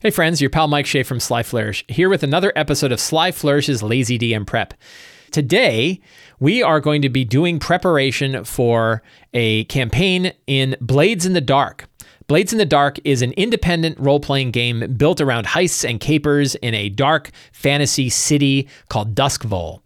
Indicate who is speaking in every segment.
Speaker 1: Hey friends, your pal Mike Shea from Sly Flourish here with another episode of Sly Flourish's Lazy DM Prep. Today, we are going to be doing preparation for a campaign in Blades in the Dark. Blades in the Dark is an independent role playing game built around heists and capers in a dark fantasy city called Duskvol.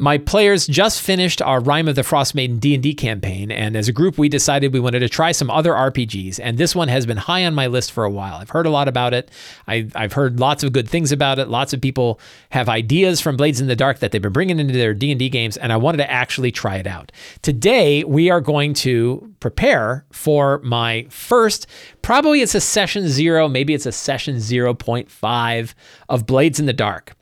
Speaker 1: My players just finished our Rime of the Frost Maiden D&D campaign, and as a group, we decided we wanted to try some other RPGs, and this one has been high on my list for a while. I've heard a lot about it. I, have heard lots of good things about it. Lots of people have ideas from Blades in the Dark that they've been bringing into their D&D games, and I wanted to actually try it out. Today, we are going to prepare for my first, probably it's a session zero, maybe it's a session 0.5 of Blades in the Dark.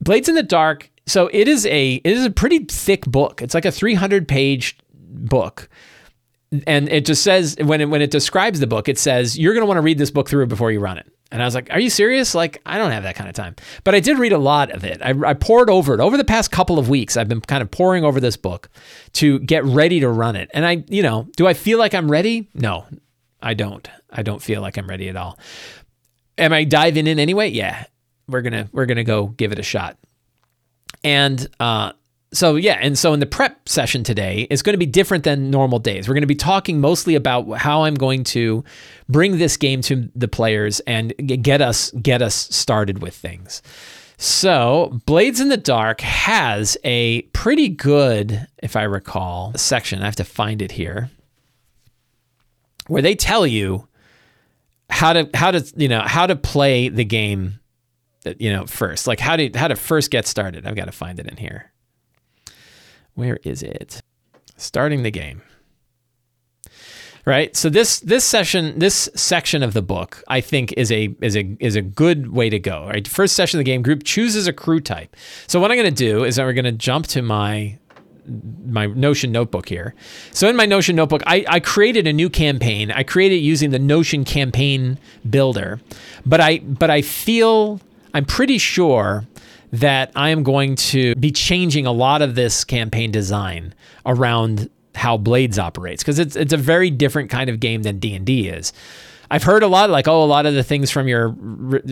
Speaker 1: Blades in the Dark so it is a it is a pretty thick book. It's like a 300 page book. And it just says when it, when it describes the book, it says you're going to want to read this book through before you run it. And I was like, "Are you serious? Like, I don't have that kind of time." But I did read a lot of it. I, I poured over it over the past couple of weeks. I've been kind of pouring over this book to get ready to run it. And I, you know, do I feel like I'm ready? No, I don't. I don't feel like I'm ready at all. Am I diving in anyway? Yeah, we're gonna we're gonna go give it a shot. And uh, so, yeah. And so, in the prep session today, it's going to be different than normal days. We're going to be talking mostly about how I'm going to bring this game to the players and get us get us started with things. So, Blades in the Dark has a pretty good, if I recall, section. I have to find it here, where they tell you how to how to you know how to play the game you know first. Like how to how to first get started? I've got to find it in here. Where is it? Starting the game. Right? So this this session this section of the book i think is a is a is a good way to go right? First session of the game group chooses a crew type. So what i'm going to do is going to jump to my my Notion notebook here. So in my Notion notebook, I, I created a new campaign. I created using the Notion campaign builder, but I but I feel I'm pretty sure that I am going to be changing a lot of this campaign design around how Blades operates because it's it's a very different kind of game than D and D is. I've heard a lot like oh a lot of the things from your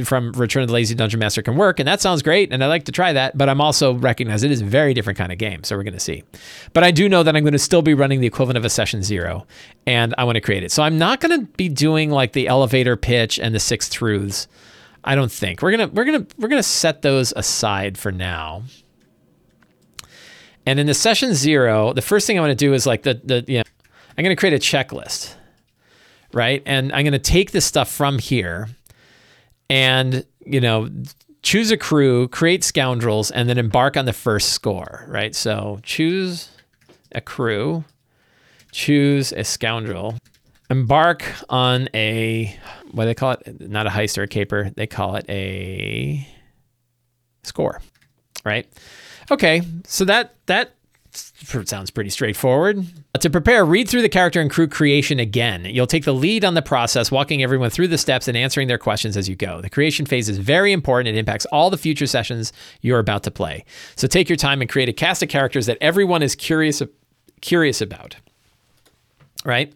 Speaker 1: from Return of the Lazy Dungeon Master can work and that sounds great and I like to try that but I'm also recognize it is a very different kind of game so we're going to see. But I do know that I'm going to still be running the equivalent of a session 0 and I want to create it. So I'm not going to be doing like the elevator pitch and the six truths I don't think we're gonna we're gonna we're gonna set those aside for now. And in the session zero, the first thing I'm gonna do is like the the you know, I'm gonna create a checklist, right? And I'm gonna take this stuff from here, and you know choose a crew, create scoundrels, and then embark on the first score, right? So choose a crew, choose a scoundrel, embark on a what do they call it? Not a heist or a caper. They call it a score, right? Okay, so that that sounds pretty straightforward. To prepare, read through the character and crew creation again. You'll take the lead on the process, walking everyone through the steps and answering their questions as you go. The creation phase is very important. It impacts all the future sessions you're about to play. So take your time and create a cast of characters that everyone is curious curious about. Right?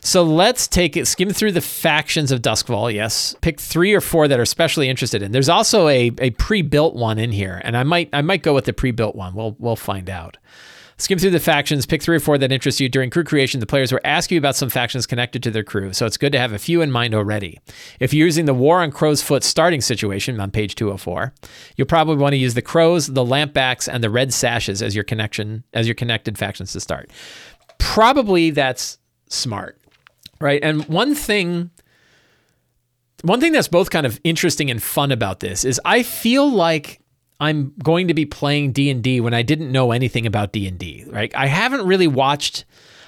Speaker 1: So let's take it, skim through the factions of Duskwall. Yes, pick three or four that are especially interested in. There's also a, a pre-built one in here, and I might I might go with the pre-built one. We'll we'll find out. Skim through the factions, pick three or four that interest you. During crew creation, the players will ask you about some factions connected to their crew, so it's good to have a few in mind already. If you're using the War on Crow's Foot starting situation on page 204, you'll probably want to use the Crows, the Lampblacks, and the Red Sashes as your connection as your connected factions to start. Probably that's smart right? And one thing one thing that's both kind of interesting and fun about this is I feel like I'm going to be playing D&D when I didn't know anything about D&D, right? I haven't really watched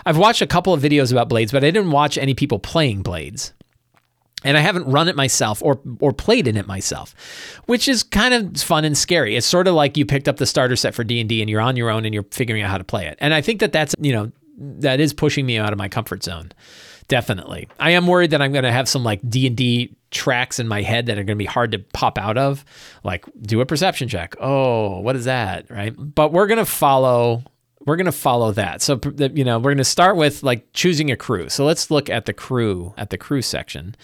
Speaker 1: I've watched a couple of videos about Blades, but I didn't watch any people playing Blades. And I haven't run it myself or or played in it myself, which is kind of fun and scary. It's sort of like you picked up the starter set for D&D and you're on your own and you're figuring out how to play it. And I think that that's, you know, that is pushing me out of my comfort zone. Definitely. I am worried that I'm going to have some like D&D tracks in my head that are going to be hard to pop out of. Like do a perception check. Oh, what is that, right? But we're going to follow we're going to follow that. So, you know, we're going to start with like choosing a crew. So let's look at the crew, at the crew section.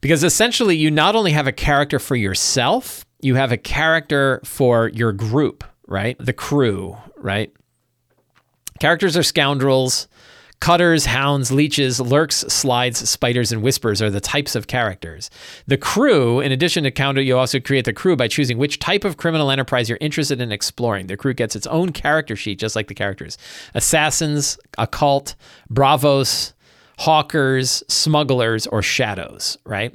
Speaker 1: Because essentially, you not only have a character for yourself, you have a character for your group, right? The crew, right? Characters are scoundrels. Cutters, hounds, leeches, lurks, slides, spiders, and whispers are the types of characters. The crew, in addition to counter, you also create the crew by choosing which type of criminal enterprise you're interested in exploring. The crew gets its own character sheet, just like the characters assassins, occult, bravos, hawkers, smugglers, or shadows, right?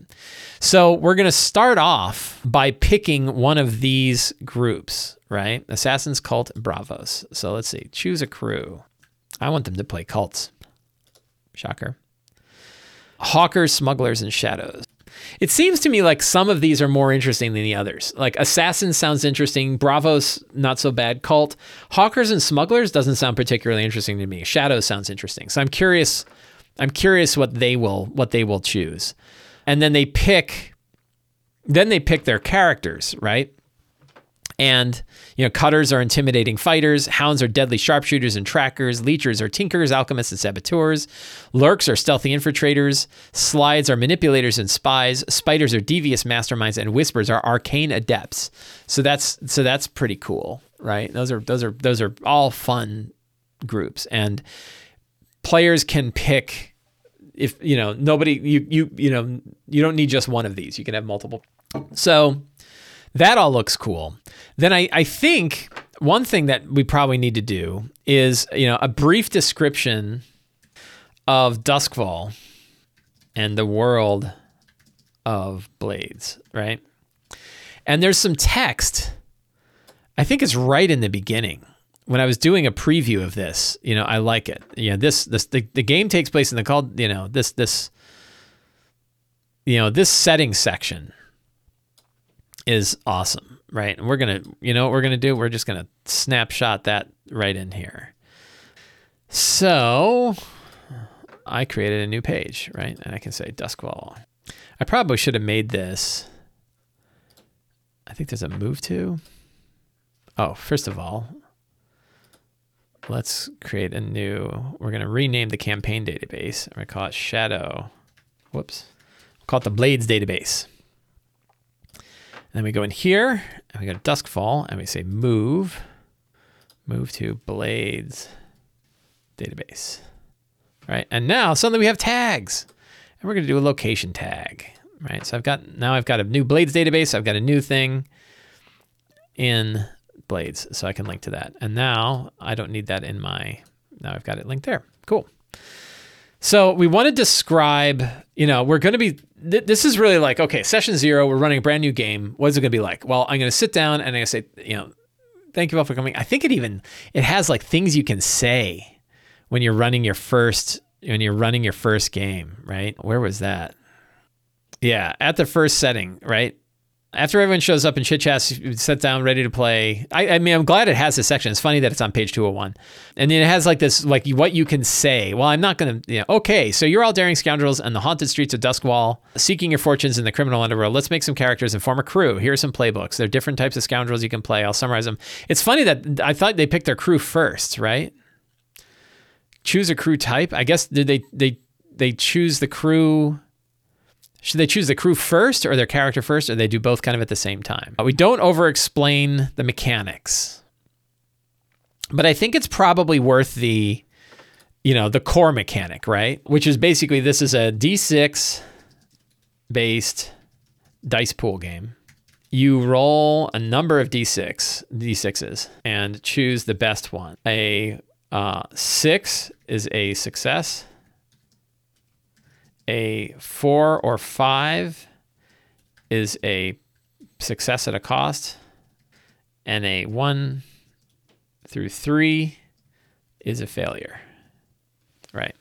Speaker 1: So we're going to start off by picking one of these groups, right? Assassins, cult, bravos. So let's see. Choose a crew. I want them to play cults. Shocker. Hawkers, smugglers, and shadows. It seems to me like some of these are more interesting than the others. Like Assassins sounds interesting, Bravos not so bad, Cult, Hawkers and Smugglers doesn't sound particularly interesting to me. Shadows sounds interesting. So I'm curious I'm curious what they will what they will choose. And then they pick then they pick their characters, right? And, you know, cutters are intimidating fighters, hounds are deadly sharpshooters and trackers, leechers are tinkers, alchemists, and saboteurs, lurks are stealthy infiltrators, slides are manipulators and spies, spiders are devious masterminds, and whispers are arcane adepts. So that's so that's pretty cool, right? Those are those are those are all fun groups. And players can pick if you know nobody you you you know you don't need just one of these. You can have multiple. So that all looks cool. Then I, I think one thing that we probably need to do is, you know, a brief description of Duskwall and the world of Blades, right? And there's some text. I think it's right in the beginning. When I was doing a preview of this, you know, I like it. You know, this this the, the game takes place in the called, you know, this this you know, this setting section is awesome, right? And we're gonna, you know, what we're gonna do? We're just gonna snapshot that right in here. So I created a new page, right? And I can say Duskwall. I probably should have made this. I think there's a move to. Oh, first of all, let's create a new. We're going to rename the campaign database. I'm going to call it Shadow. Whoops. We'll call it the Blades database. Then we go in here and we go to Duskwall and we say move, move to Blades database. Right. And now suddenly we have tags and we're going to do a location tag. Right. So I've got, now I've got a new Blades database. I've got a new thing in Blades. So I can link to that. And now I don't need that in my, now I've got it linked there. Cool. So we want to describe, you know, we're going to be, th- this is really like, okay, session zero, we're running a brand new game. What is it going to be like? Well, I'm going to sit down and I'm going to say, you know, thank you all for coming. I think it even, it has like things you can say when you're running your first, when you're running your first game, right? Where was that? Yeah, at the first setting, right? After everyone shows up and chit chats, sit down, ready to play. I, I, mean, I'm glad it has this section. It's funny that it's on page 201. And then it has like this, like what you can say. Well, I'm not to, you know, okay, so you're all daring scoundrels on the haunted streets of Duskwall, seeking your fortunes in the criminal underworld. Let's make some characters and form a crew. Here are some playbooks. There are different types of scoundrels you can play. I'll summarize them. It's funny that I thought they picked their crew first, right? Choose a crew type. I guess did they they they choose the crew should they choose the crew first or their character first, or they do both kind of at the same time? We don't over explain the mechanics, but I think it's probably worth the, you know, the core mechanic, right? Which is basically this is a D6 based dice pool game. You roll a number of D6, D6s, and choose the best one. A uh, six is a success a four or five is a success at a cost, and a one through three is a failure. Right.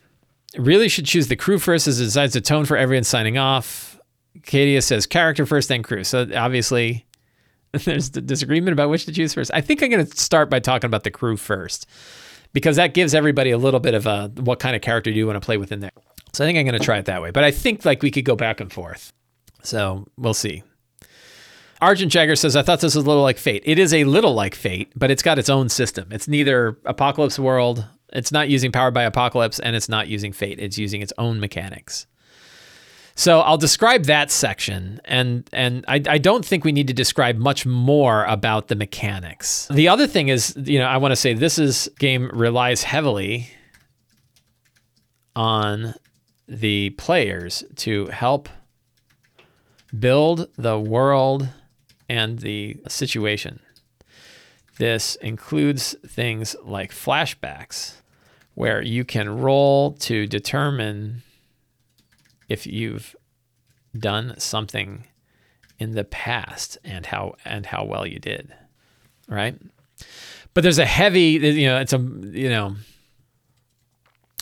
Speaker 1: Really should choose the crew first as it decides the tone for everyone signing off. Cadia says character first, then crew. So obviously, there's the disagreement about which to choose first. I think I'm going to start by talking about the crew first because that gives everybody a little bit of a what kind of character do you want to play within there. So I think I'm going to try it that way. But I think like we could go back and forth. So we'll see. Argent Jagger says, I thought this was a little like Fate. It is a little like Fate, but it's got its own system. It's neither Apocalypse World, it's not using Powered by Apocalypse, and it's not using Fate. It's using its own mechanics. So I'll describe that section, and and I, I don't think we need to describe much more about the mechanics. The other thing is, you know, I want to say this is game relies heavily on the players to help build the world and the situation. This includes things like flashbacks, where you can roll to determine if you've done something in the past and how and how well you did, right? But there's a heavy, you know, it's a you know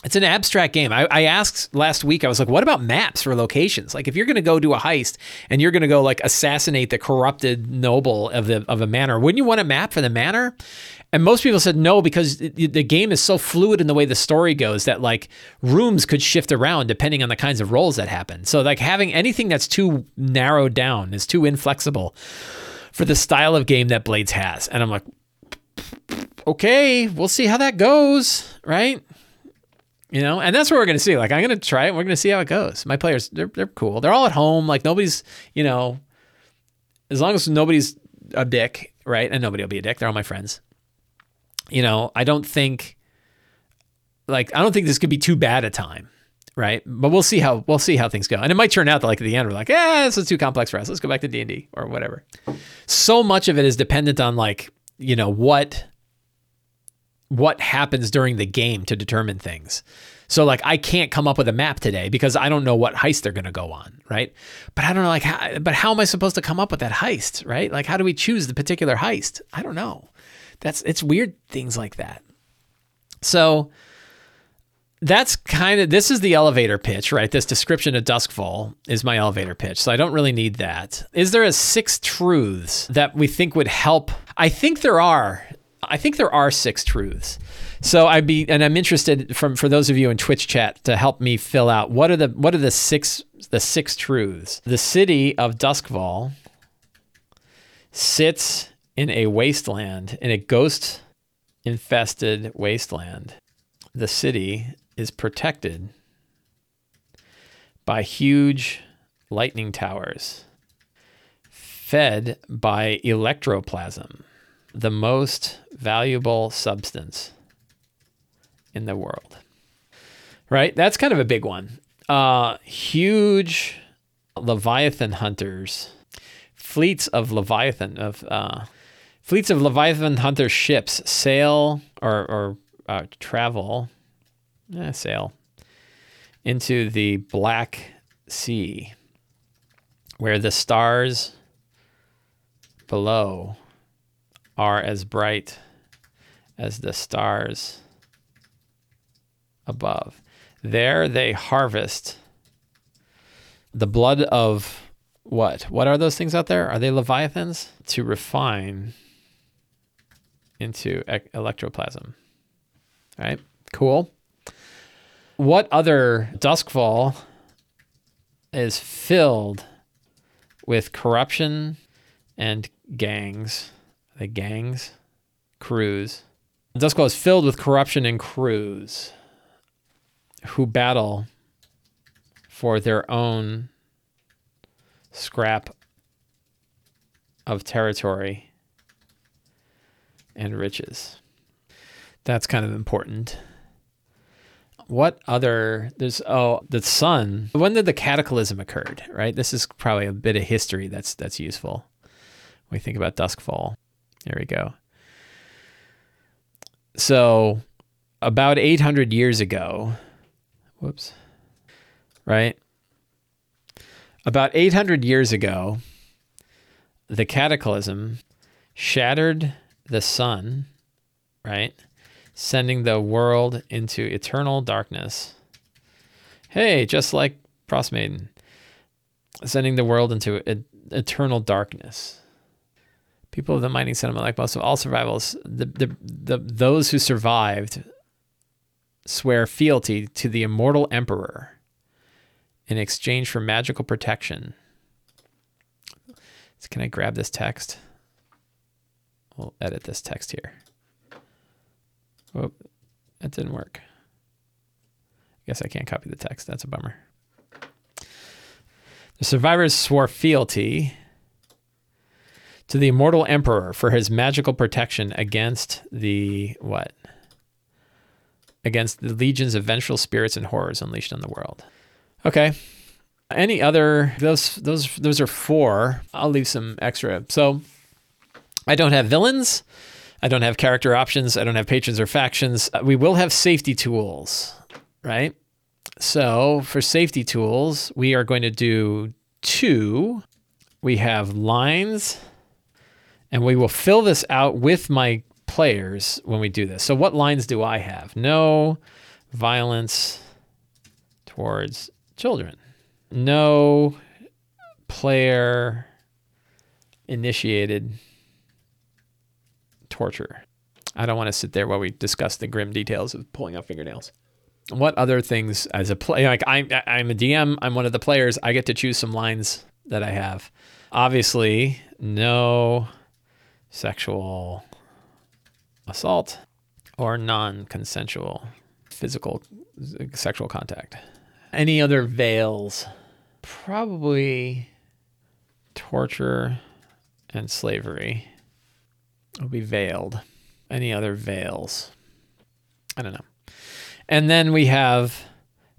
Speaker 1: it's an abstract game. I, I, asked last week, I was like, what about maps for locations? Like, if you're to go do a heist and you're to go like assassinate the corrupted noble of the of a manor, wouldn't you want a map for the manor? And most people said no because the game is so fluid in the way the story goes that like rooms could shift around depending on the kinds of rolls that happen. So like having anything that's too narrowed down is too inflexible for the style of game that Blades has. And I'm like, okay, we'll see how that goes, right? You know and that's what we're going to see. Like i'm going to try it we're going to see how it goes. My players they're, they're cool. They're all at home. Like nobody's you know as long as nobody's a dick right? And nobody will be a dick. They're all my friends. You know i don't think like i don't think this could be too bad a time right? But we'll see how we'll see how things go. And it might turn out that like at the end we're like yeah this is too complex for us. Let's go back to d&d or whatever. So much of it is dependent on like you know what what happens during the game to determine things. So like I can't come up with a map today because I don't know what heist they're going to go on, right? But I don't know like how, but how am I supposed to come up with that heist, right? Like how do we choose the particular heist? I don't know. That's it's weird things like that. So that's kind of this is the elevator pitch, right? This description of Duskwall is my elevator pitch. So I don't really need that. Is there a six truths that we think would help? I think there are. I think there are six truths. So I'd be, and I'm interested from for those of you in Twitch chat to help me fill out what are the what are the six the six truths. The city of Duskwall sits in a wasteland, in a ghost infested wasteland. The city is protected by huge lightning towers fed by electroplasm the most valuable substance in the world. Right? That's kind of a big one. Uh, huge Leviathan hunters, fleets of Leviathan of uh, fleets of Leviathan hunter ships sail or, or uh, travel, eh, sail into the Black Sea, where the stars below are as bright as the stars above. There they harvest the blood of what? What are those things out there? Are they leviathans? To refine into e- electroplasm. All right, cool. What other Duskwall is filled with corruption and gangs? The gangs, crews. Duskwall is filled with corruption and crews who battle for their own scrap of territory and riches. That's kind of important. What other there's oh the sun when did the cataclysm occurred right this is probably a bit of history that's that's useful when we think about Duskwall there we go. So, about 800 years ago, whoops, right? About 800 years ago, the cataclysm shattered the sun, right? Sending the world into eternal darkness. Hey, just like Frost Maiden, sending the world into eternal darkness people of the mining settlement, like most of all survivals, the, the, the, those who survived swear fealty to the immortal emperor in exchange for magical protection. So can I grab this text? We'll edit this text here. Oh, that didn't work. I guess I can't copy the text. That's a bummer. The survivors swore fealty to the immortal emperor for his magical protection against the what? Against the legions of vengeful spirits and horrors unleashed on the world. Okay. Any other those those those are four. I'll leave some extra. So I don't have villains. I don't have character options. I don't have patrons or factions. Uh, we will have safety tools, right? So for safety tools, we are going to do two. We have lines, and we will fill this out with my players when we do this. So what lines do I have? No violence towards children. No player initiated torture. I don't want to sit there while we discuss the grim details of pulling out fingernails. What other things as a player? Like I'm, I'm a DM. I'm one of the players. I get to choose some lines that I have. Obviously, no sexual assault or non-consensual physical sexual contact. Any other veils? Probably torture and slavery will be veiled. Any other veils? I don't know. And then we have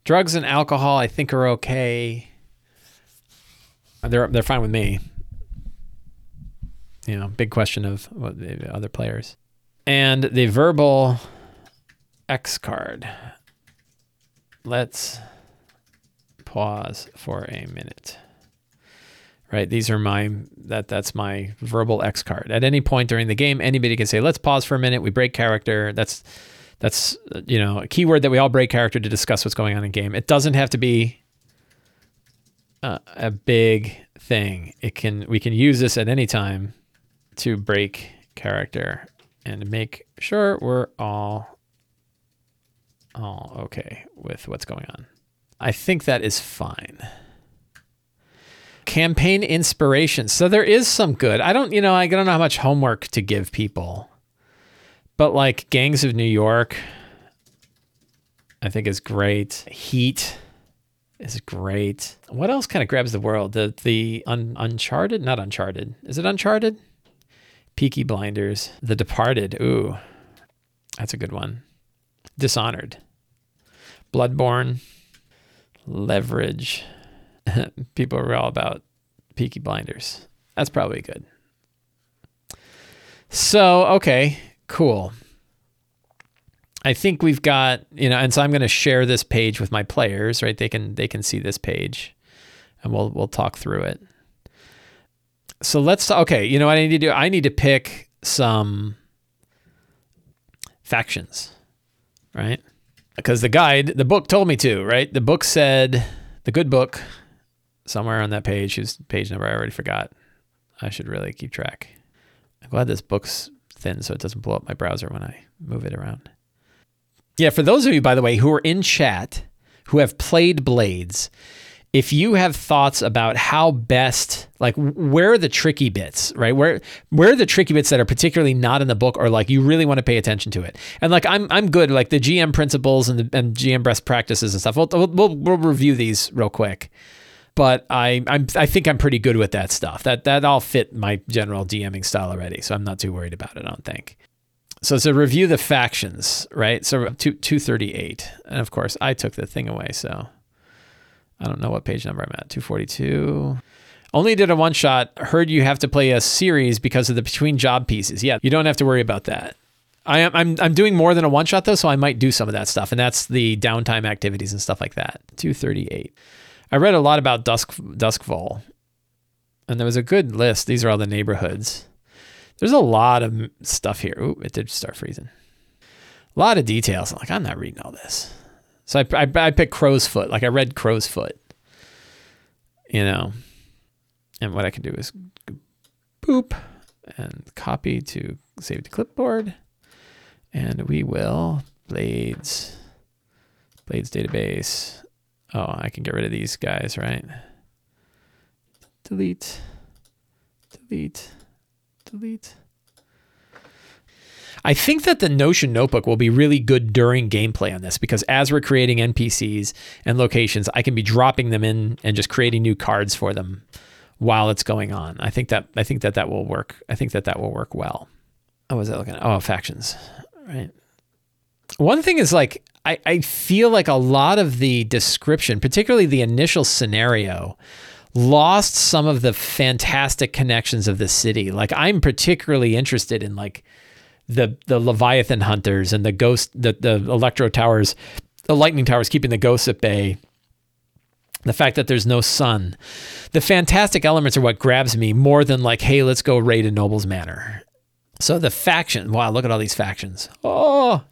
Speaker 1: drugs and alcohol. I think are okay. They're they're fine with me. You know, big question of what the other players. And the verbal X card. Let's pause for a minute right? These are my that that's my verbal X card. At any point during the game, anybody can say, "Let's pause for a minute. We break character." That's that's you know a keyword that we all break character to discuss what's going on in game. It doesn't have to be uh, a big thing. It can we can use this at any time to break character and make sure we're all all okay with what's going on. I think that is fine campaign inspiration. So there is some good. I don't, you know, I don't know how much homework to give people, but like Gangs of New York, I think is great. Heat is great. What else kind of grabs the world? The the un, Uncharted, not Uncharted. Is it Uncharted? Peaky Blinders, The Departed. Ooh, that's a good one. Dishonored, Bloodborne, Leverage. people are all about Peaky Blinders. That's probably good. So, okay, cool. I think we've got, you know, and so I'm going to share this page with my players, right? They can they can see this page and we'll we'll talk through it. So let's okay, you know what I need to do? I need to pick some factions, right? Because the guide, the book told me to, right? The book said, the good book somewhere on that page, whose page number I already forgot. I should really keep track. I'm glad this book's thin so it doesn't blow up my browser when I move it around. Yeah, for those of you, by the way, who are in chat who have played Blades, if you have thoughts about how best like where are the tricky bits right where where are the tricky bits that are particularly not in the book or like you really want to pay attention to it and like i'm i'm good like the gm principles and the and gm best practices and stuff we'll, we'll, we'll review these real quick but I I'm, I think I'm pretty good with that stuff. That that all fit my general DMing style already, so I'm not too worried about it. I don't think. So to review the factions, right? So two two thirty eight, and of course I took the thing away, so I don't know what page number I'm at. Two forty two. Only did a one shot. Heard you have to play a series because of the between job pieces. Yeah, you don't have to worry about that. I am I'm I'm doing more than a one shot though, so I might do some of that stuff, and that's the downtime activities and stuff like that. Two thirty eight. I read a lot about Dusk Duskwall, and there was a good list. These are all the neighborhoods. There's a lot of stuff here. Ooh, it did start freezing. A lot of details. I'm like, I'm not reading all this. So I, I, I picked Crow's Foot. Like I read Crow's Foot. You know, and what I can do is boop and copy to save to clipboard. And we will blades, blades database, Oh, I can get rid of these guys, right? Delete, delete, delete. I think that the Notion notebook will be really good during gameplay on this because as we're creating NPCs and locations, I can be dropping them in and just creating new cards for them while it's going on. I think that I think that that will work. I think that that will work well. Oh, was that looking at? Oh, factions. Right. One thing is like I, I feel like a lot of the description, particularly the initial scenario, lost some of the fantastic connections of the city. Like I'm particularly interested in like the the Leviathan hunters and the ghost the the electro towers, the lightning towers keeping the ghosts at bay. The fact that there's no sun. The fantastic elements are what grabs me more than like, hey, let's go raid a noble's manor. So the faction, wow, look at all these factions. Oh,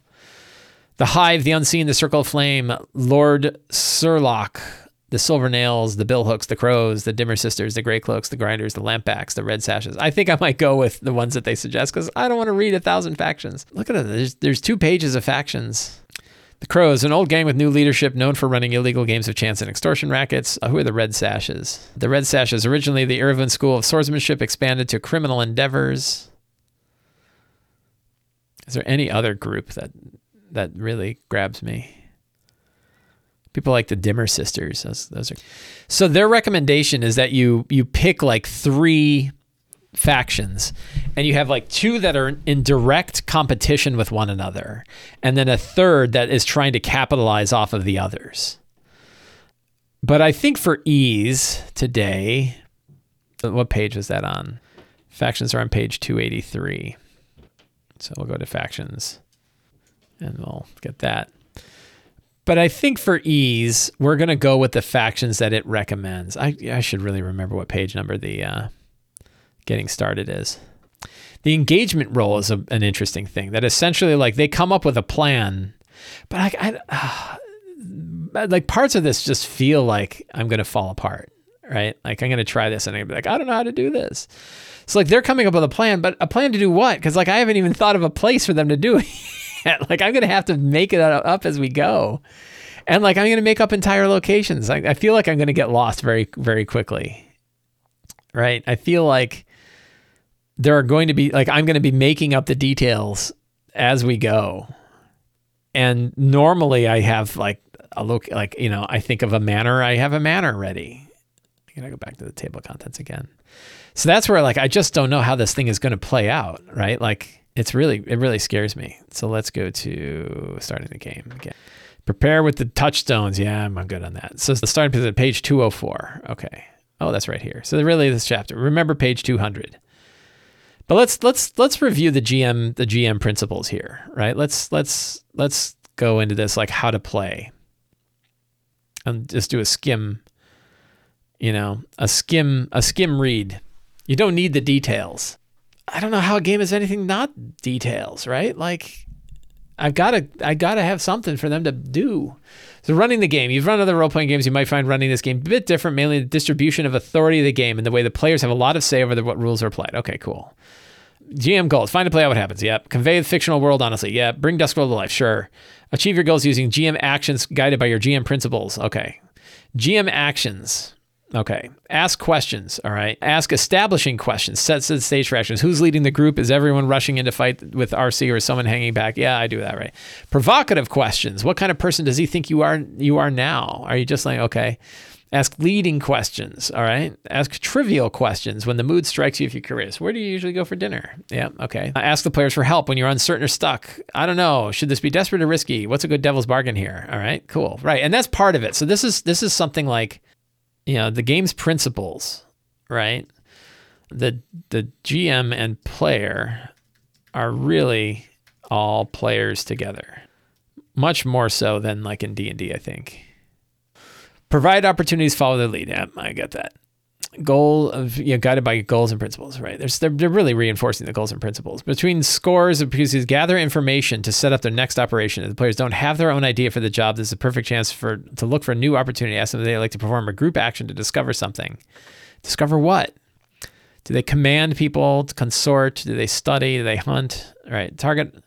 Speaker 1: the Hive, the Unseen, the Circle of Flame, Lord Scurlock, the Silver Nails, the Billhooks, the Crows, the Dimmer Sisters, the Grey Cloaks, the Grinders, the Lampblacks, the Red Sashes. I think I might go with the ones that they suggest because I don't want to read a thousand factions. Look at it. There's, there's two pages of factions. The Crows, an old gang with new leadership known for running illegal games of chance and extortion rackets. Uh, who are the Red Sashes? The Red Sashes, originally the Irvin School of Swordsmanship, expanded to criminal endeavors. Is there any other group that that really grabs me. People like the Dimmer Sisters. Those, those are so. Their recommendation is that you you pick like three factions and you have like two that are in direct competition with one another and then a third that is trying to capitalize off of the others but i think for ease today what page was that on factions are on page 283 so we'll go to factions and we'll get that. But I think for ease, we're going to go with the factions that it recommends. I, I should really remember what page number the uh, getting started is. The engagement roll is a, an interesting thing that essentially, like, they come up with a plan, but I, I uh, like parts of this just feel like I'm going to fall apart, right? Like, I'm going to try this and I'm be like, I don't know how to do this. So, like, they're coming up with a plan, but a plan to do what? Because, like, I haven't even thought of a place for them to do it. like I'm gonna have to make it up as we go, and like I'm gonna make up entire locations. I, I feel like I'm gonna get lost very very quickly. Right? I feel like there are going to be like I'm to be making up the details as we go. And normally I have like a look like you know I think of a manor. I have a manor ready. I'm gonna go back to the table of contents again. So that's where like I just don't know how this thing is going to play out, right? Like it's really it really scares me. So let's go to starting the game again. Prepare with the touchstones. Yeah, I'm good on that. So the starting position, page 204. Okay. Oh, that's right here. So really this chapter. Remember page 200. But let's let's let's review the GM the GM principles here, right? Let's let's let's go into this like how to play. And just do a skim, you know, a skim a skim read. You don't need the details. I don't know how a game is anything not details, right? Like I've got to I got to have something for them to do. So running the game, you've run other role playing games. You might find running this game a bit different, mainly the distribution of authority of the game and the way the players have a lot of say over the, what rules are applied. Okay, cool. GM goals: find a play out what happens. Yep. Convey the fictional world honestly. Yep. Bring Duskwall to life. Sure. Achieve your goals using GM actions guided by your GM principles. Okay. GM actions. Okay. Ask questions. All right. Ask establishing questions. Sets the stage for actions. Who's leading the group? Is everyone rushing in to fight with RC or is someone hanging back? Yeah, I do that right. Provocative questions. What kind of person does he think you are you are now? Are you just like, okay. Ask leading questions. All right. Ask trivial questions when the mood strikes you if you're curious. Where do you usually go for dinner? Yeah. Okay. Ask the players for help when you're uncertain or stuck. I don't know. Should this be desperate or risky? What's a good devil's bargain here? All right. Cool. Right. And that's part of it. So this is this is something like you know the game's principles, right? The the GM and player are really all players together, much more so than like in D and D. I think. Provide opportunities, follow the lead. Yeah, I get that goal of you know, guided by goals and principles, right? They're, they're really reinforcing the goals and principles. Between scores, because you gather information to set up their next operation. If the players don't have their own idea for the job, this is a perfect chance for to look for a new opportunity. Ask them if they like to perform a group action to discover something. Discover what? Do they command people to consort? Do they study? Do they hunt? Right. Target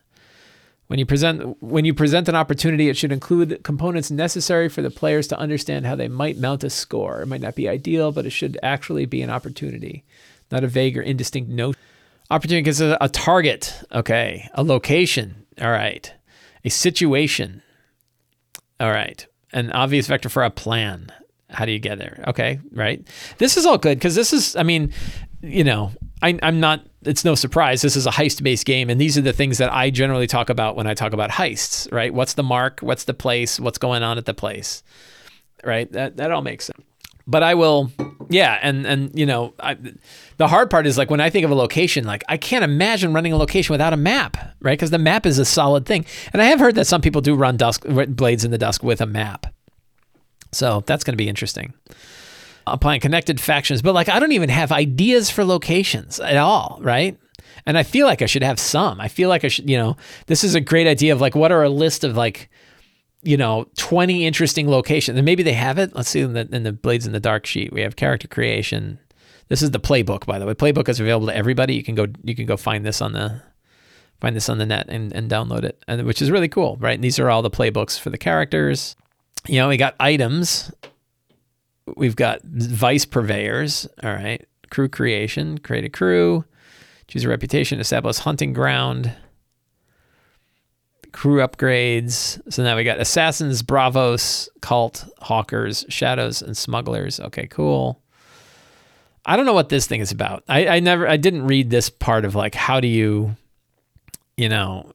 Speaker 1: when you present when you present an opportunity, it should include components necessary for the players to understand how they might mount a score. It might not be ideal, but it should actually be an opportunity. not a vague or indistinct note. Opportunity gives a, a target. Okay. A location. All right. A situation. All right. An obvious vector for a plan. How do you get there? Okay. Right. This is all good because this is, I mean, you know, I, I'm not, it's no surprise. This is a heist based game. And these are the things that I generally talk about when I talk about heists, right? What's the mark? What's the place? What's going on at the place? Right. That, that all makes sense but I will, yeah, and and you know, I, the hard part is like when I think of a location, like I can't imagine running a location without a map, right? Because the map is a solid thing, and I have heard that some people do run dusk blades in the dusk with a map, so that's going to be interesting. Applying connected factions, but like I don't even have ideas for locations at all, right? And I feel like I should have some. I feel like I should, you know, this is a great idea of like what are a list of like you know, 20 interesting locations. And maybe they have it. Let's see in the, in the Blades in the Dark sheet. We have character creation. This is the playbook, by the way. Playbook is available to everybody. You can go you can go find this on the find this on the net and, and download it. And which is really cool, right? And these are all the playbooks for the characters. You know, we got items. We've got vice purveyors. All right. Crew creation, create a crew, choose a reputation, establish hunting ground crew upgrades. So now we got assassins, bravos, cult, hawkers, shadows, and smugglers. Okay, cool. I don't know what this thing is about. I, I never, I didn't read this part of like how do you, you know,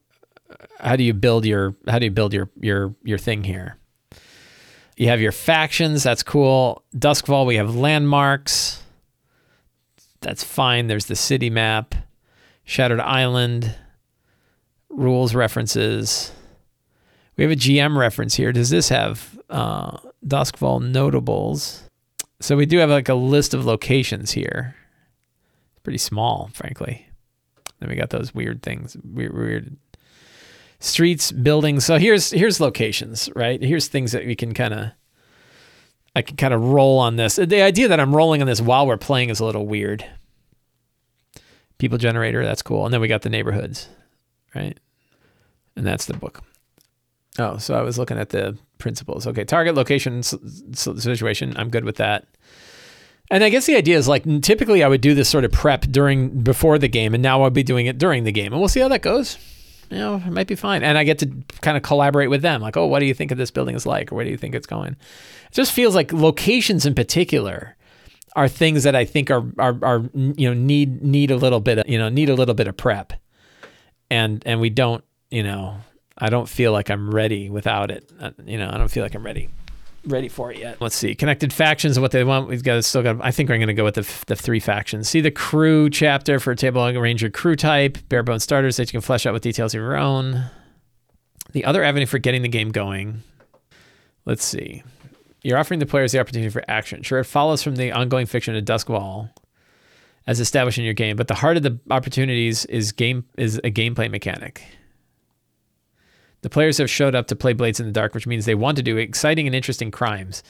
Speaker 1: how do you build your, how do you build your your your thing here? You have your factions. That's cool. Duskwall. We have landmarks. That's fine. There's the city map. Shattered Island rules references. We have a GM reference here. Does this have uh, Duskwall notables? So we do have like a list of locations here. It's pretty small, frankly. Then we got those weird things, weird, weird streets, buildings. So here's here's locations, right? Here's things that we can kind of I can kind of roll on this. The idea that I'm rolling on this while we're playing is a little weird. People generator, that's cool. And then we got the neighborhoods right? And that's the book. Oh, so I was looking at the principles. Okay, target location situation. I'm good with that. And I guess the idea is like typically I would do this sort of prep during before the game, and now I'll be doing it during the game, and we'll see how that goes. You know, it might be fine. And I get to kind of collaborate with them, like, oh, what do you think of this building is like, or where do you think it's going? It just feels like locations in particular are things that I think are are, are you know need need a little bit of, you know need a little bit of prep and and we don't you know i don't feel like i'm ready without it uh, you know i don't feel like i'm ready ready for it yet. Let's see. Connected factions what they want. We've got to still got i think we're going to go with the, the three factions. See the crew chapter for table ranger crew type bare bone starters that you can flesh out with details of your own. The other avenue for getting the game going let's see. You're offering the players the opportunity for action. Sure it follows from the ongoing fiction of Duskwall as established in your game, but the heart of the opportunities is game is a gameplay mechanic. The players have showed up to play Blades in the Dark, which means they want to do exciting and interesting crimes.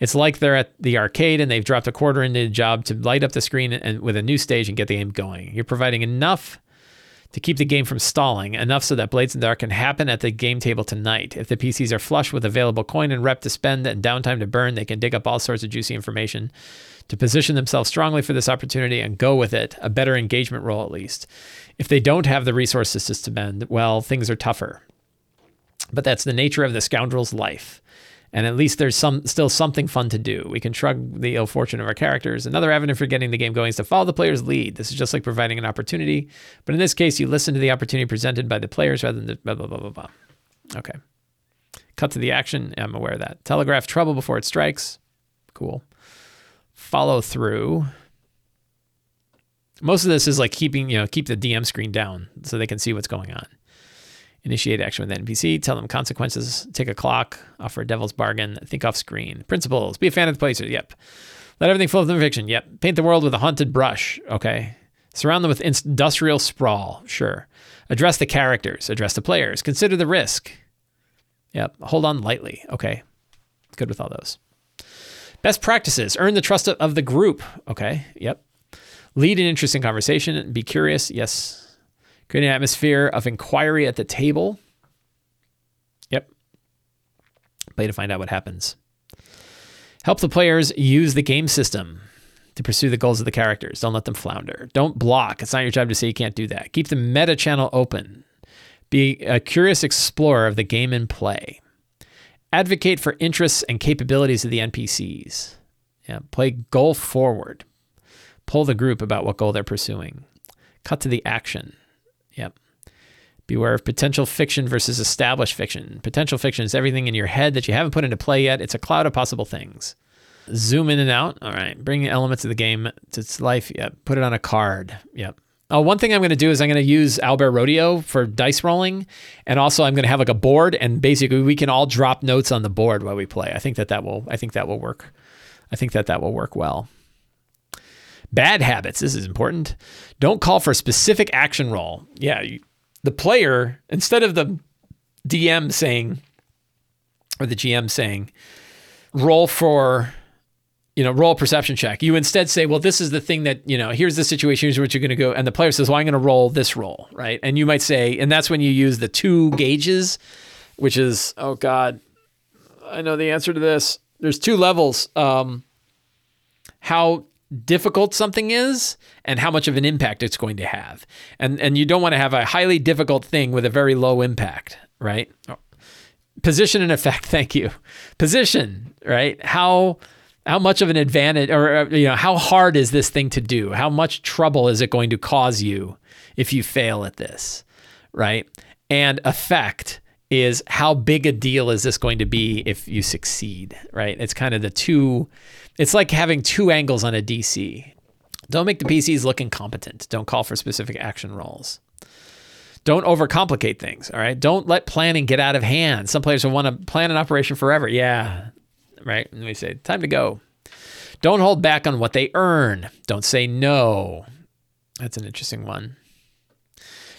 Speaker 1: It's like they're at the arcade and they've dropped a quarter into the job to light up the screen and with a new stage and get the game going. You're providing enough to keep the game from stalling, enough so that Blades in the Dark can happen at the game table tonight. If the PCs are flush with available coin and rep to spend and downtime to burn, they can dig up all sorts of juicy information to position themselves strongly for this opportunity and go with it, a better engagement roll at least. If they don't have the resources to spend, well, things are tougher. But that's the nature of the scoundrel's life. And at least there's some still something fun to do. We can shrug the ill fortune of our characters. Another avenue for getting the game going is to follow the player's lead. This is just like providing an opportunity, but in this case, you listen to the opportunity presented by the players rather than the blah blah blah blah blah. Okay. Cut to the action. I'm aware of that. Telegraph trouble before it strikes. Cool follow through. Most of this is like keeping, you know, keep the DM screen down so they can see what's going on. Initiate action with NPC, tell them consequences, take a clock, offer a devil's bargain, think off screen. Principles, be a fan of the placer, yep. Let everything flow from fiction, yep. Paint the world with a haunted brush, okay. Surround them with industrial sprawl, sure. Address the characters, address the players, consider the risk. Yep, hold on lightly, okay. Good with all those. Best practices earn the trust of the group. Okay. Yep. Lead an interesting conversation. Be curious. Yes. Create an atmosphere of inquiry at the table. Yep. Play to find out what happens. Help the players use the game system. to pursue the goals of the characters. Don't let them flounder. Don't block. It's not your job to say you can't do that. Keep the meta channel open. Be a curious explorer of the game in play. Advocate for interests and capabilities of the NPCs. Yeah, play goal forward. Pull the group about what goal they're pursuing. Cut to the action. Beware of potential fiction versus established fiction. Potential fiction is everything in your head that you haven't put into play yet. It's a cloud of possible things. Zoom in and out. All right. Bring elements of the game to its life. Yep. Put it on a card. Yep. Oh, uh, one thing I'm going to do is I'm going to use Owlbear Rodeo for dice rolling, and also I'm going to have like a board, and basically we can all drop notes on the board while we play. I think that that will I think that will work. I think that that will work well. Bad habits. This is important. Don't call for a specific action roll. Yeah, you, the player instead of the DM saying or the GM saying roll for you know, roll a perception check. You instead say, well, this is the thing that, you know, here's the situation, here's what you're going to go. And the player says, well, I'm going to roll this roll, right? And you might say, and that's when you use the two gauges, which is, oh God, I know the answer to this. There's two levels. Um, how difficult something is and how much of an impact it's going to have. And and you don't want to have a highly difficult thing with a very low impact, right? Position and effect, thank you. Position, right? How how much of an advantage or you know how hard is this thing to do how much trouble is it going to cause you if you fail at this right and effect is how big a deal is this going to be if you succeed right it's kind of the two it's like having two angles on a dc don't make the pcs look incompetent don't call for specific action rolls don't overcomplicate things all right don't let planning get out of hand some players will want to plan an operation forever yeah right? And we say, time to go. Don't hold back on what they earn. Don't say no. That's an interesting one.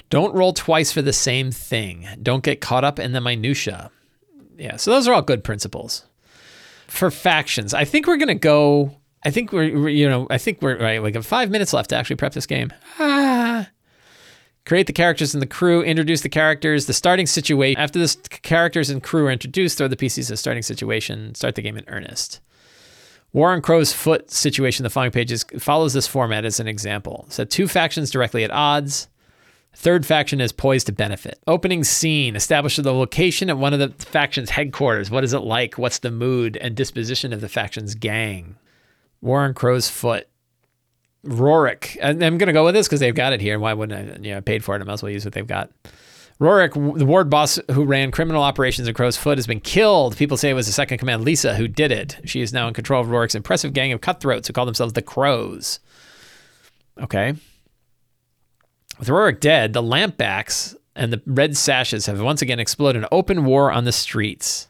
Speaker 1: Don't roll twice for the same thing. Don't get caught up in the minutia. Yeah, so those are all good principles. For factions, I think we're gonna go. I think we're, we're you know, I think we're right. Have five minutes left to actually prep this game. Ah. Create the characters and the crew, introduce the characters, the starting situation. After the characters and crew are introduced, throw the PCs a starting situation, start the game in earnest. War in Crow's Foot situation, the following pages, follows this format as an example. So, two factions directly at odds. Third faction is poised to benefit. Opening scene establishes the location at one of the faction's headquarters. What is it like? What's the mood and disposition of the faction's gang? War in Crow's Foot. Roric, and I'm going to go with this because they've got it here. Why wouldn't I? You know, I paid for it. I might as well use what they've got. Roric, the ward boss who ran criminal operations at Crow's Foot, has been killed. People say it was the second command, Lyssa, who did it. She is now in control of Roric's impressive gang of cutthroats who call themselves the Crows. Okay. With Roric dead, the Lampblacks and the red sashes have once again exploded an open war on the streets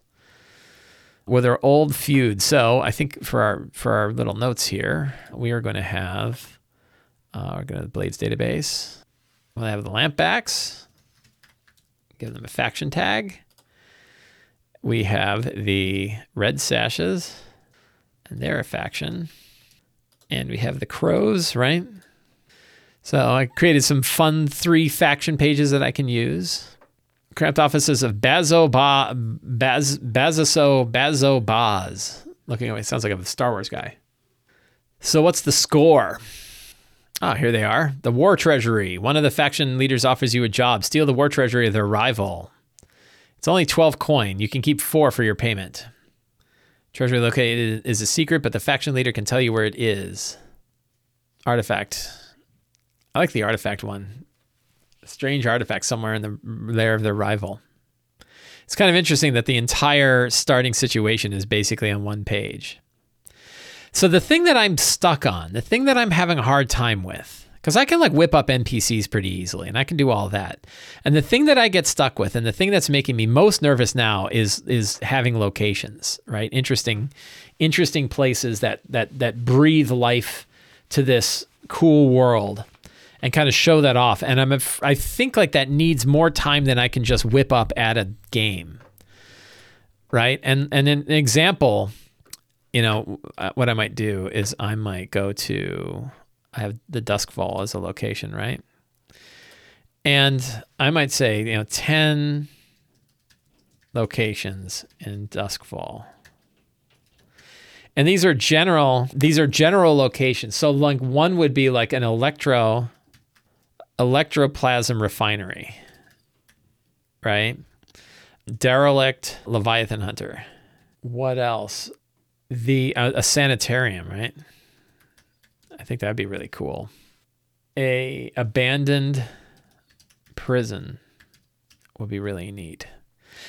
Speaker 1: with their old feud. So I think for our for our little notes here, we are going to have uh, we're going to the Blades database. We'll have the Lampblacks. Give them a faction tag. We have the red sashes, and they're a faction. And we have the crows, right? So I created some fun three faction pages that I can use. Cramped offices of Bazo ba, Baz Bazaso Bazo Baz. Looking away, sounds like a Star Wars guy. So what's the score? Ah, oh, here they are. The War Treasury. One of the faction leaders offers you a job. Steal the War Treasury of their rival. It's only 12 coin. You can keep four for your payment. Treasury located is a secret, but the faction leader can tell you where it is. Artifact. I like the artifact one strange artifact somewhere in the lair of their rival. It's kind of interesting that the entire starting situation is basically on one page. So the thing that I'm stuck on, the thing that I'm having a hard time with, because I can like whip up NPCs pretty easily and I can do all that. And the thing that I get stuck with and the thing that's making me most nervous now is is having locations, right? Interesting interesting places that that that breathe life to this cool world and kind of show that off. And I'm I think like that needs more time than I can just whip up at a game. Right? And and an example, you know, uh, what I might do is I might go to I have the Duskwall as a location, right? And I might say, you know, 10 locations in Duskwall. And these are general these are general locations. So like one would be like an electro electroplasm refinery. Right? Derelict Leviathan Hunter. What else? The uh, a sanitarium, right? I think that'd be really cool. A abandoned prison would be really neat.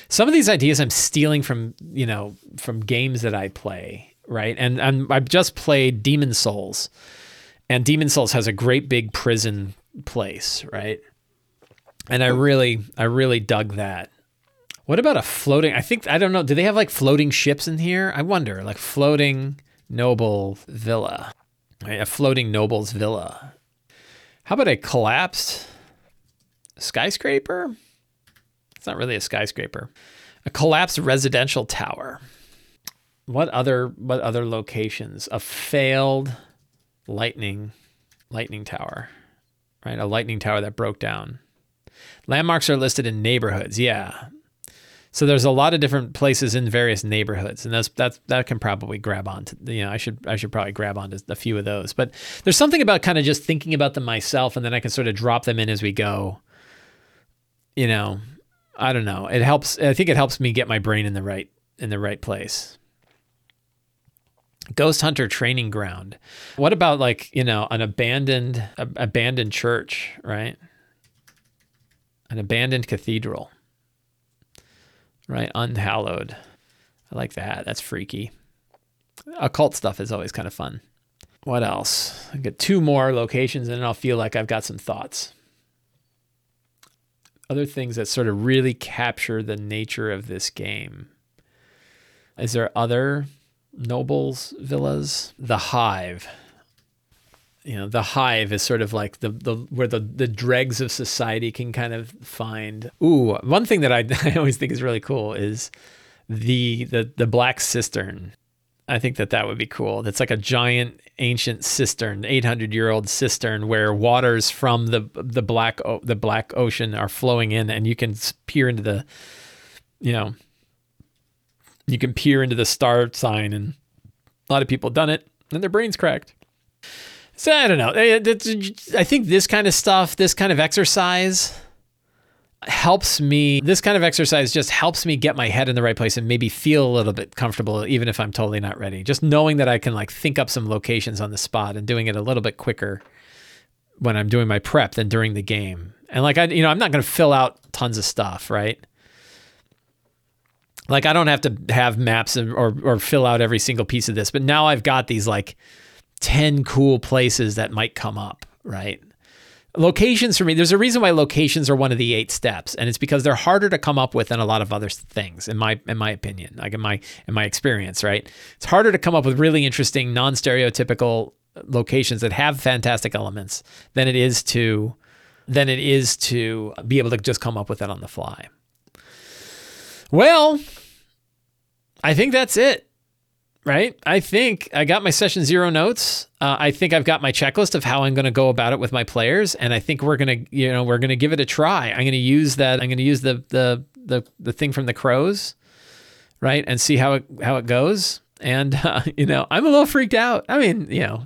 Speaker 1: Some of these ideas I'm stealing from, you know, from games that I play, right? And, and I've just played Demon's Souls. And Demon's Souls has a great big prison place, right? And I really I really dug that. What about a floating I think I don't know, do they have like floating ships in here? I wonder, like floating noble villa. Right? A floating noble's villa. How about a collapsed skyscraper? It's not really a skyscraper. A collapsed residential tower. What other what other locations? A failed lightning lightning tower. Right? A lightning tower that broke down. Landmarks are listed in neighborhoods. Yeah. So there's a lot of different places in various neighborhoods, and that's that's that can probably grab onto. You know, I should I should probably grab onto a few of those. But there's something about kind of just thinking about them myself, and then I can sort of drop them in as we go. You know, I don't know. It helps. I think it helps me get my brain in the right in the right place. Ghost Hunter Training Ground. What about like you know an abandoned abandoned church, right? An abandoned cathedral right? Unhallowed. I like that. That's freaky. Occult stuff is always kind of fun. What else? I get two more locations and then I'll feel like I've got some thoughts. Other things that sort of really capture the nature of this game. Is there other nobles villas? The Hive. You know the hive is sort of like the, the where the, the dregs of society can kind of find. Ooh one thing that I, I always think is really cool is the the the black cistern. I think that that would be cool. It's like a giant ancient cistern 800 year old cistern where waters from the the black the black ocean are flowing in and you can peer into the you know you can peer into the star sign and a lot of people done it and their brains cracked so I don't know. Eh, eh, I think this kind of stuff, this kind of exercise helps me. This kind of exercise just helps me get my head in the right place and maybe feel a little bit comfortable, even if I'm totally not ready. Just knowing that I can like think up some locations on the spot and doing it a little bit quicker when I'm doing my prep than during the game. And like I, you know, I'm not going to fill out tons of stuff, right? Like I don't have to have maps or or fill out every single piece of this, but now I've got these like 10 cool places that might come up, right? Locations for me, there's a reason why locations are one of the eight steps, and it's because they're harder to come up with than a lot of other things, in my in my opinion, like in my in my experience, right? It's harder to come up with really interesting, non-stereotypical uh, locations that have fantastic elements than it is to than it is to be able to just come up with that on the fly. Well, I think that's it right? I think I got my session zero notes. Uh, I think I've got my checklist of how I'm going to go about it with my players, and I think we're gonna, you know, we're gonna give it a try. I'm gonna use that. I'm gonna use the the the the thing from the crows, right, and see how it how it goes. And uh, you know, I'm a little freaked out. I mean, you know.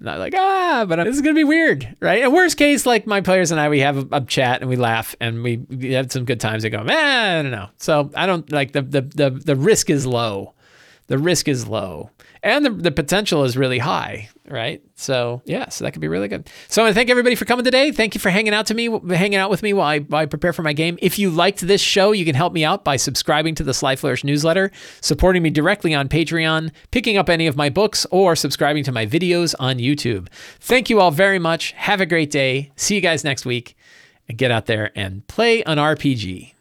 Speaker 1: Not like ah, but this is gonna be weird, right? And worst case, like my players and I, we have a, a chat and we laugh and we, we have some good times. They go, man, I don't know. So I don't like the the the the risk is low the risk is low and the, the potential is really high, right? So yeah, so that could be really good. So I want to thank everybody for coming today. Thank you for hanging out to me, hanging out with me while I, while I prepare for my game. If you liked this show, you can help me out by subscribing to the Sly Flourish newsletter, supporting me directly on Patreon, picking up any of my books, or subscribing to my videos on YouTube. Thank you all very much. Have a great day. See you guys next week, and get out there and play an RPG.